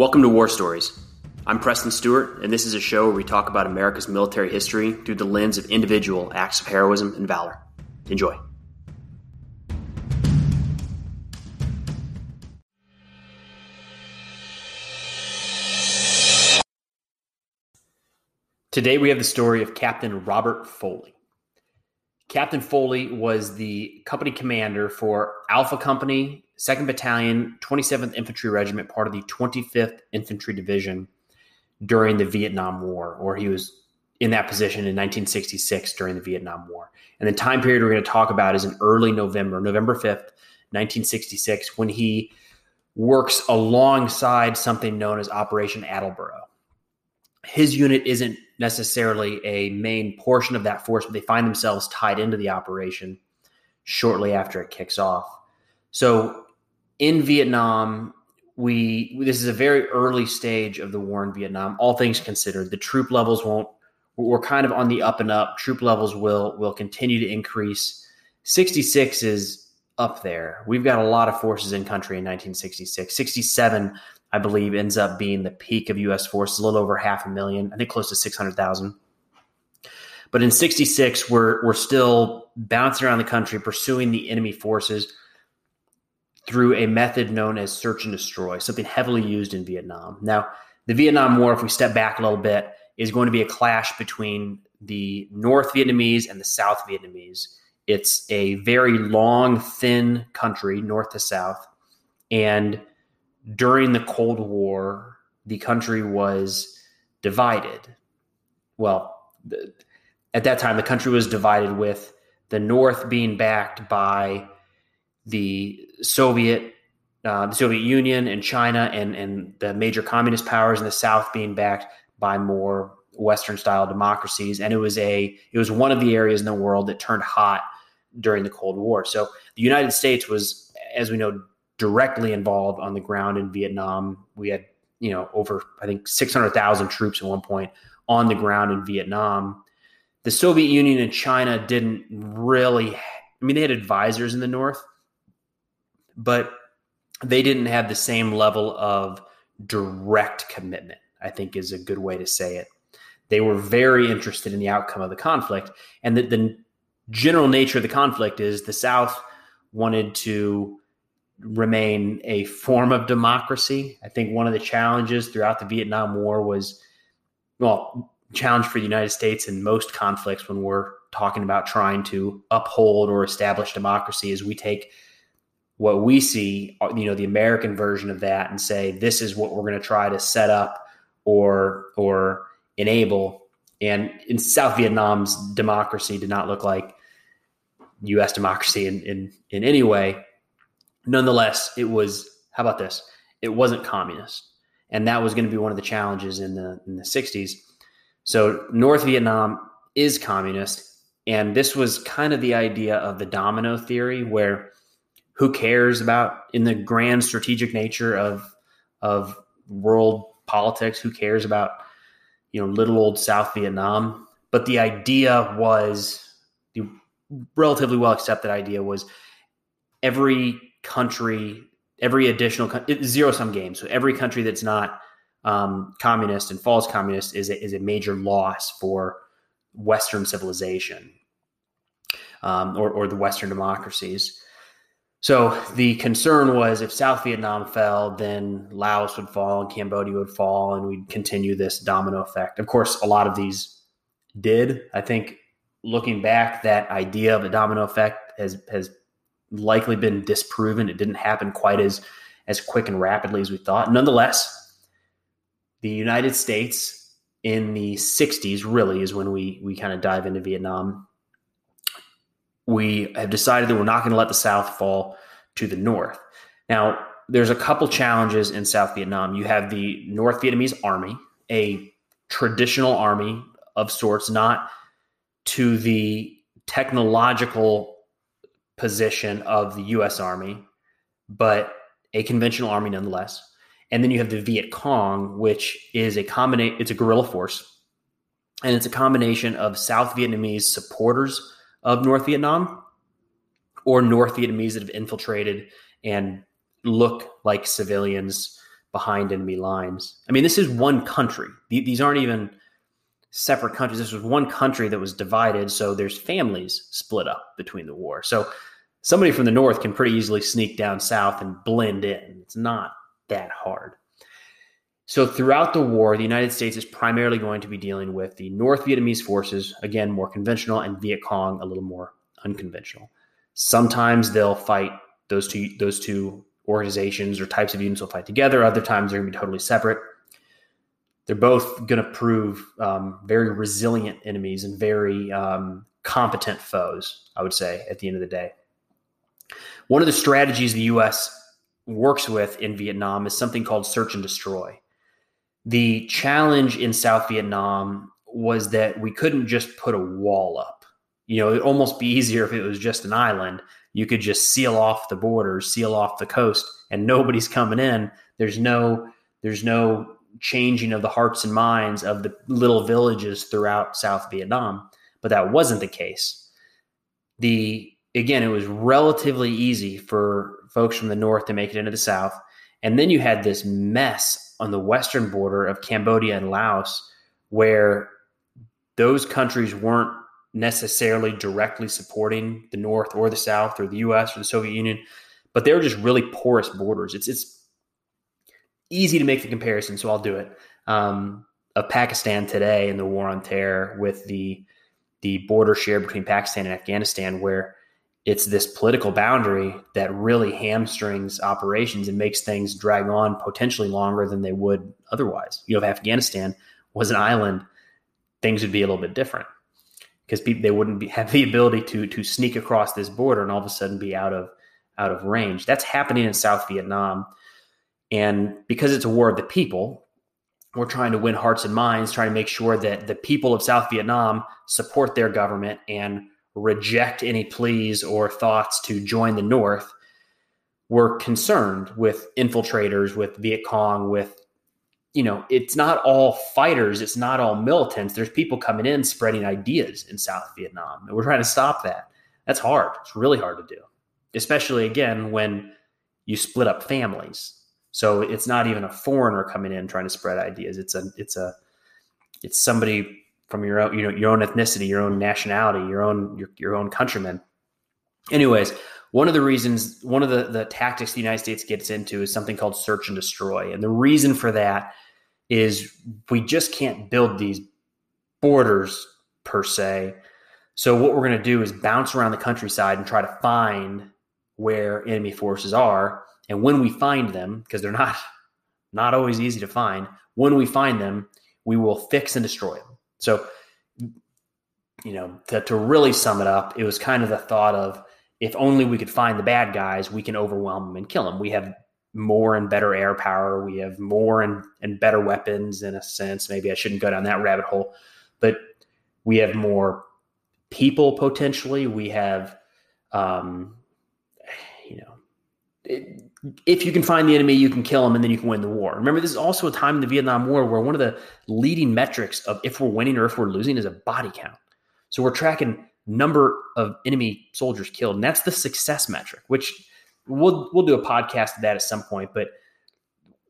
Welcome to War Stories. I'm Preston Stewart, and this is a show where we talk about America's military history through the lens of individual acts of heroism and valor. Enjoy. Today we have the story of Captain Robert Foley. Captain Foley was the company commander for Alpha Company, 2nd Battalion, 27th Infantry Regiment, part of the 25th Infantry Division during the Vietnam War, or he was in that position in 1966 during the Vietnam War. And the time period we're going to talk about is in early November, November 5th, 1966, when he works alongside something known as Operation Attleboro. His unit isn't necessarily a main portion of that force, but they find themselves tied into the operation shortly after it kicks off. So in Vietnam, we this is a very early stage of the war in Vietnam. All things considered, the troop levels won't. We're kind of on the up and up. Troop levels will will continue to increase. 66 is up there. We've got a lot of forces in country in 1966. 67, I believe, ends up being the peak of U.S. forces, a little over half a million. I think close to 600,000. But in 66, we're we're still bouncing around the country, pursuing the enemy forces through a method known as search and destroy, something heavily used in Vietnam. Now, the Vietnam War, if we step back a little bit, is going to be a clash between the North Vietnamese and the South Vietnamese. It's a very long, thin country, north to south. And during the Cold War, the country was divided. Well, the, at that time, the country was divided with the North being backed by the Soviet, uh, the Soviet Union and China and and the major communist powers in the South being backed by more Western style democracies, and it was a it was one of the areas in the world that turned hot during the Cold War. So the United States was, as we know, directly involved on the ground in Vietnam. We had you know over I think six hundred thousand troops at one point on the ground in Vietnam. The Soviet Union and China didn't really. I mean, they had advisors in the North, but they didn't have the same level of direct commitment, I think is a good way to say it. They were very interested in the outcome of the conflict. And the, the general nature of the conflict is the South wanted to remain a form of democracy. I think one of the challenges throughout the Vietnam War was, well, challenge for the United States in most conflicts when we're talking about trying to uphold or establish democracy is we take what we see, uh, you know, the American version of that and say, this is what we're going to try to set up or, or enable. And in South Vietnam's democracy did not look like U.S. democracy in, in, in any way. Nonetheless, it was, how about this? It wasn't communist. And that was going to be one of the challenges in the, in the 60s. So North Vietnam is communist. And this was kind of the idea of the domino theory where who cares about in the grand strategic nature of of world politics who cares about you know little old south vietnam? But the idea was the relatively well accepted idea was every country every additional zero sum game. So every country that's not um, communist and false communist is a, is a major loss for western civilization um, or, or the western democracies so the concern was if South Vietnam fell, then Laos would fall and Cambodia would fall, and we'd continue this domino effect. Of course, a lot of these did. I think looking back, that idea of a domino effect has has likely been disproven. It didn't happen quite as as quick and rapidly as we thought. Nonetheless, the United States in the 60s really is when we we kind of dive into Vietnam we have decided that we're not going to let the South fall to the North. Now, there's a couple challenges in South Vietnam. You have the North Vietnamese army, a traditional army of sorts, not to the technological position of the US Army, but a conventional army nonetheless. And then you have the Viet Cong, which is a combination, it's a guerrilla force. And it's a combination of South Vietnamese supporters of North Vietnam or North Vietnamese that have infiltrated and look like civilians behind enemy lines. I mean, this is one country. These aren't even separate countries. This was one country that was divided. So there's families split up between the war. So somebody from the north can pretty easily sneak down south and blend in. It's not that hard. So throughout the war, the United States is primarily going to be dealing with the North Vietnamese forces, again, more conventional, and Viet Cong, a little more unconventional. Sometimes they'll fight those two those two organizations or types of units will fight together. Other times they're going to be totally separate. They're both going to prove um, very resilient enemies and very um, competent foes. I would say at the end of the day. One of the strategies the U.S. works with in Vietnam is something called search and destroy. The challenge in South Vietnam was that we couldn't just put a wall up. You know, it'd almost be easier if it was just an island. You could just seal off the borders, seal off the coast, and nobody's coming in. There's no there's no changing of the hearts and minds of the little villages throughout South Vietnam. But that wasn't the case. The again, it was relatively easy for folks from the north to make it into the south. And then you had this mess on the western border of Cambodia and Laos where those countries weren't necessarily directly supporting the north or the south or the US or the Soviet Union, but they were just really porous borders. It's it's easy to make the comparison, so I'll do it. Um, of Pakistan today and the war on terror with the the border share between Pakistan and Afghanistan, where it's this political boundary that really hamstrings operations and makes things drag on potentially longer than they would otherwise. You know, if Afghanistan was an island, things would be a little bit different because people they wouldn't be, have the ability to to sneak across this border and all of a sudden be out of out of range. That's happening in South Vietnam, and because it's a war of the people, we're trying to win hearts and minds, trying to make sure that the people of South Vietnam support their government and reject any pleas or thoughts to join the North were concerned with infiltrators, with Viet Cong, with, you know, it's not all fighters, it's not all militants. There's people coming in spreading ideas in South Vietnam. And we're trying to stop that. That's hard. It's really hard to do, especially again when you split up families. So it's not even a foreigner coming in trying to spread ideas. It's a it's a it's somebody from your own, you know, your own ethnicity, your own nationality, your own your, your own countrymen. Anyways, one of the reasons, one of the, the tactics the United States gets into is something called search and destroy. And the reason for that is we just can't build these borders per se. So what we're going to do is bounce around the countryside and try to find where enemy forces are. And when we find them, because they're not not always easy to find, when we find them, we will fix and destroy them. So, you know, to, to really sum it up, it was kind of the thought of if only we could find the bad guys, we can overwhelm them and kill them. We have more and better air power. We have more and, and better weapons in a sense. Maybe I shouldn't go down that rabbit hole, but we have more people potentially. We have, um, you know, it, if you can find the enemy, you can kill them and then you can win the war. Remember, this is also a time in the Vietnam War where one of the leading metrics of if we're winning or if we're losing is a body count. So we're tracking number of enemy soldiers killed, and that's the success metric, which we'll we'll do a podcast of that at some point. But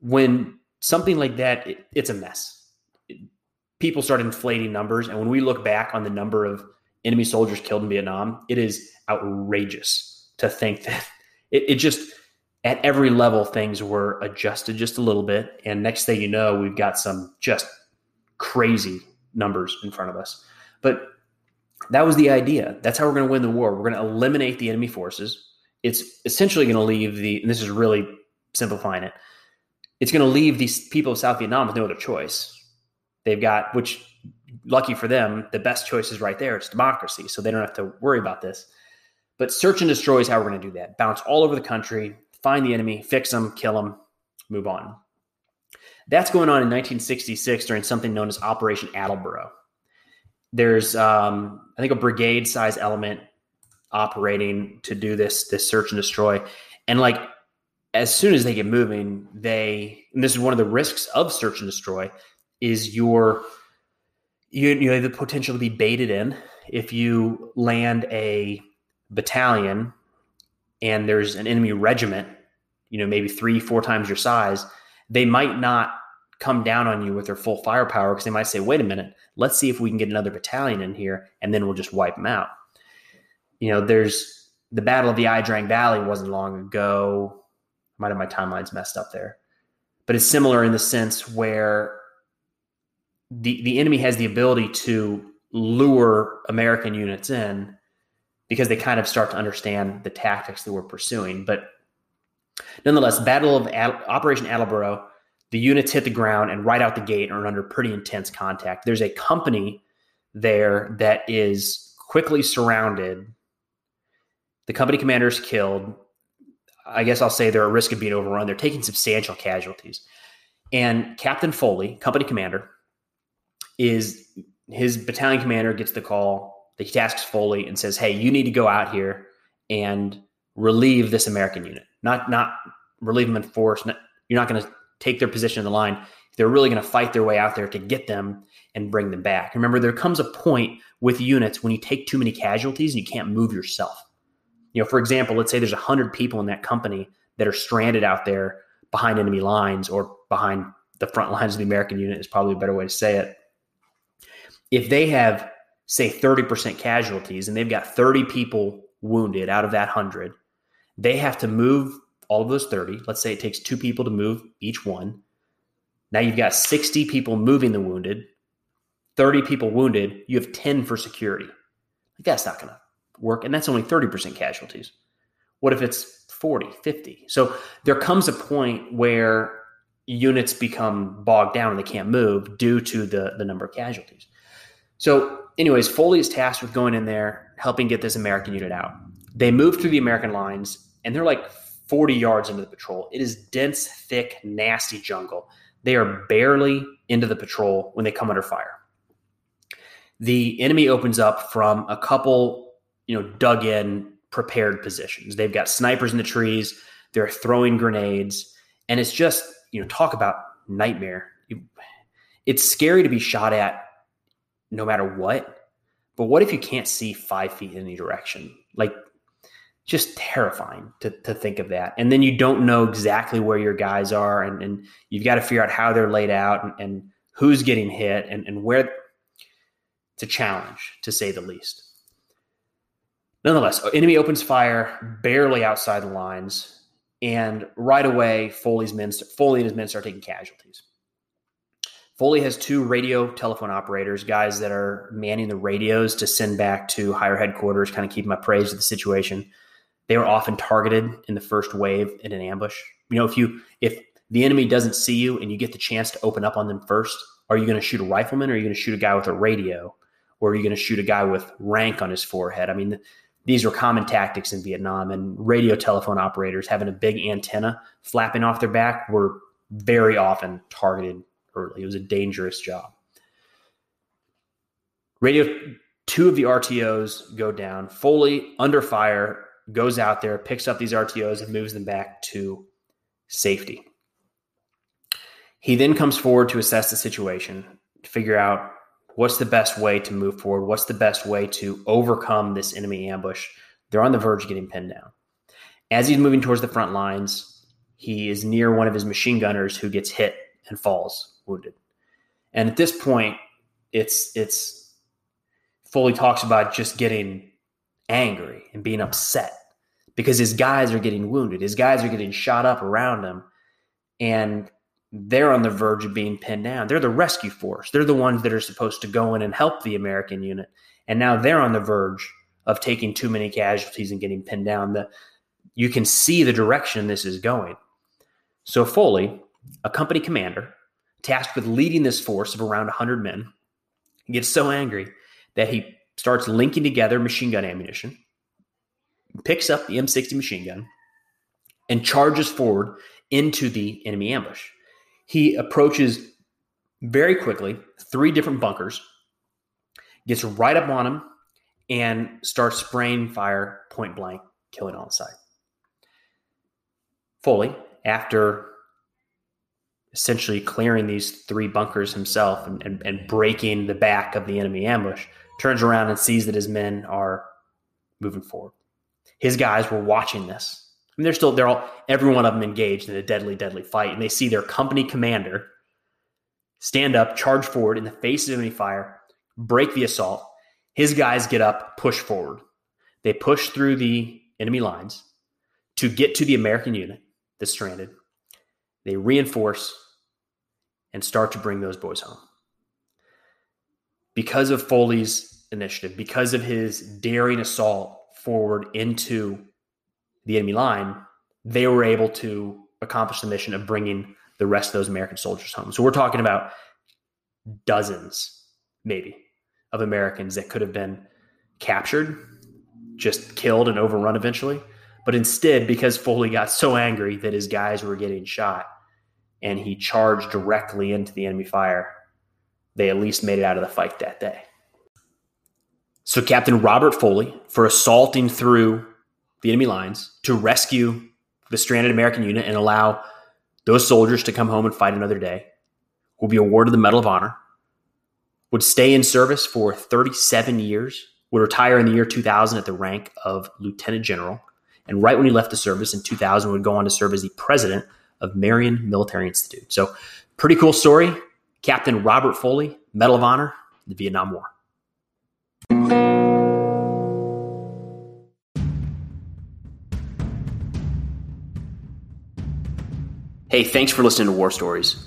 when something like that, it, it's a mess. people start inflating numbers, and when we look back on the number of enemy soldiers killed in Vietnam, it is outrageous to think that it, it just at every level things were adjusted just a little bit. And next thing you know we've got some just crazy numbers in front of us. But that was the idea. That's how we're going to win the war. We're going to eliminate the enemy forces. It's essentially going to leave the and this is really simplifying it it's going to leave these people of south vietnam with no other choice. They've got which lucky for them the best choice is right there. It's democracy so they don't have to worry about this. But search and destroy is how we're going to do that. Bounce all over the country find the enemy, fix them, kill them, move on. That's going on in 1966 during something known as Operation Attleboro. There's, um, I think, a brigade size element operating to do this this search and destroy, and like as soon as they get moving, they and this is one of the risks of search and destroy is your you, you have the potential to be baited in if you land a battalion and there's an enemy regiment, you know, maybe three, four times your size, they might not come down on you with their full firepower because they might say, wait a minute, let's see if we can get another battalion in here and then we'll just wipe them out. You know, there's the Battle of the Ia Drang Valley wasn't long ago. I might have my timelines messed up there. But it's similar in the sense where the, the enemy has the ability to lure American units in because they kind of start to understand the tactics that we're pursuing. But nonetheless, Battle of Ad- Operation Attleboro, the units hit the ground and right out the gate are under pretty intense contact. There's a company there that is quickly surrounded. The company commander is killed. I guess I'll say they're at risk of being overrun. They're taking substantial casualties. And Captain Foley, company commander, is his battalion commander gets the call that he tasks Foley and says, Hey, you need to go out here and relieve this American unit. Not not relieve them in force. Not, you're not going to take their position in the line. They're really going to fight their way out there to get them and bring them back. Remember, there comes a point with units when you take too many casualties and you can't move yourself. You know, for example, let's say there's 100 people in that company that are stranded out there behind enemy lines or behind the front lines of the American unit is probably a better way to say it. If they have, say, 30% casualties and they've got 30 people wounded out of that 100, they have to move all of those 30. Let's say it takes two people to move each one. Now you've got 60 people moving the wounded, 30 people wounded. You have 10 for security. Like that's not going to work. And that's only 30% casualties. What if it's 40, 50? So there comes a point where units become bogged down and they can't move due to the, the number of casualties. So, anyways, Foley is tasked with going in there, helping get this American unit out. They move through the American lines and they're like 40 yards into the patrol. It is dense, thick, nasty jungle. They are barely into the patrol when they come under fire. The enemy opens up from a couple, you know, dug in, prepared positions. They've got snipers in the trees, they're throwing grenades, and it's just, you know, talk about nightmare. It's scary to be shot at no matter what. But what if you can't see five feet in any direction? Like just terrifying to, to think of that. And then you don't know exactly where your guys are, and, and you've got to figure out how they're laid out and, and who's getting hit and, and where. It's a challenge, to say the least. Nonetheless, enemy opens fire barely outside the lines, and right away, Foley's men, Foley and his men start taking casualties. Foley has two radio telephone operators, guys that are manning the radios to send back to higher headquarters, kind of keep them appraised of the situation they are often targeted in the first wave in an ambush. You know, if you if the enemy doesn't see you and you get the chance to open up on them first, are you going to shoot a rifleman or are you going to shoot a guy with a radio or are you going to shoot a guy with rank on his forehead? I mean, these were common tactics in Vietnam and radio telephone operators having a big antenna flapping off their back were very often targeted early. It was a dangerous job. Radio two of the RTOs go down. Foley under fire goes out there, picks up these RTOs, and moves them back to safety. He then comes forward to assess the situation, to figure out what's the best way to move forward, what's the best way to overcome this enemy ambush. They're on the verge of getting pinned down. As he's moving towards the front lines, he is near one of his machine gunners who gets hit and falls wounded. And at this point, it's it's Foley talks about just getting angry and being upset because his guys are getting wounded. His guys are getting shot up around him. And they're on the verge of being pinned down. They're the rescue force. They're the ones that are supposed to go in and help the American unit. And now they're on the verge of taking too many casualties and getting pinned down. The, you can see the direction this is going. So Foley, a company commander, tasked with leading this force of around 100 men, gets so angry that he starts linking together machine gun ammunition picks up the M60 machine gun and charges forward into the enemy ambush. He approaches very quickly three different bunkers, gets right up on them, and starts spraying fire point blank, killing all inside. Foley, after essentially clearing these three bunkers himself and, and, and breaking the back of the enemy ambush, turns around and sees that his men are moving forward. His guys were watching this I mean, they're still they're all every one of them engaged in a deadly, deadly fight, and they see their company commander stand up, charge forward in the face of enemy fire, break the assault. His guys get up, push forward. They push through the enemy lines to get to the American unit that's stranded. They reinforce and start to bring those boys home. Because of Foley's initiative, because of his daring assault forward into the enemy line, they were able to accomplish the mission of bringing the rest of those American soldiers home. So we're talking about dozens, maybe, of Americans that could have been captured, just killed and overrun eventually. But instead, because Foley got so angry that his guys were getting shot and he charged directly into the enemy fire, they at least made it out of the fight that day. So, Captain Robert Foley, for assaulting through the enemy lines to rescue the stranded American unit and allow those soldiers to come home and fight another day, will be awarded the Medal of Honor, would stay in service for 37 years, would retire in the year 2000 at the rank of Lieutenant General, and right when he left the service in 2000 would go on to serve as the president of Marion Military Institute. So, pretty cool story. Captain Robert Foley, Medal of Honor, the Vietnam War. Hey, thanks for listening to War Stories.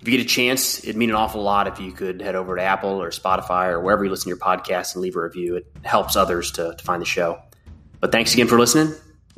If you get a chance, it'd mean an awful lot if you could head over to Apple or Spotify or wherever you listen to your podcast and leave a review. It helps others to, to find the show. But thanks again for listening.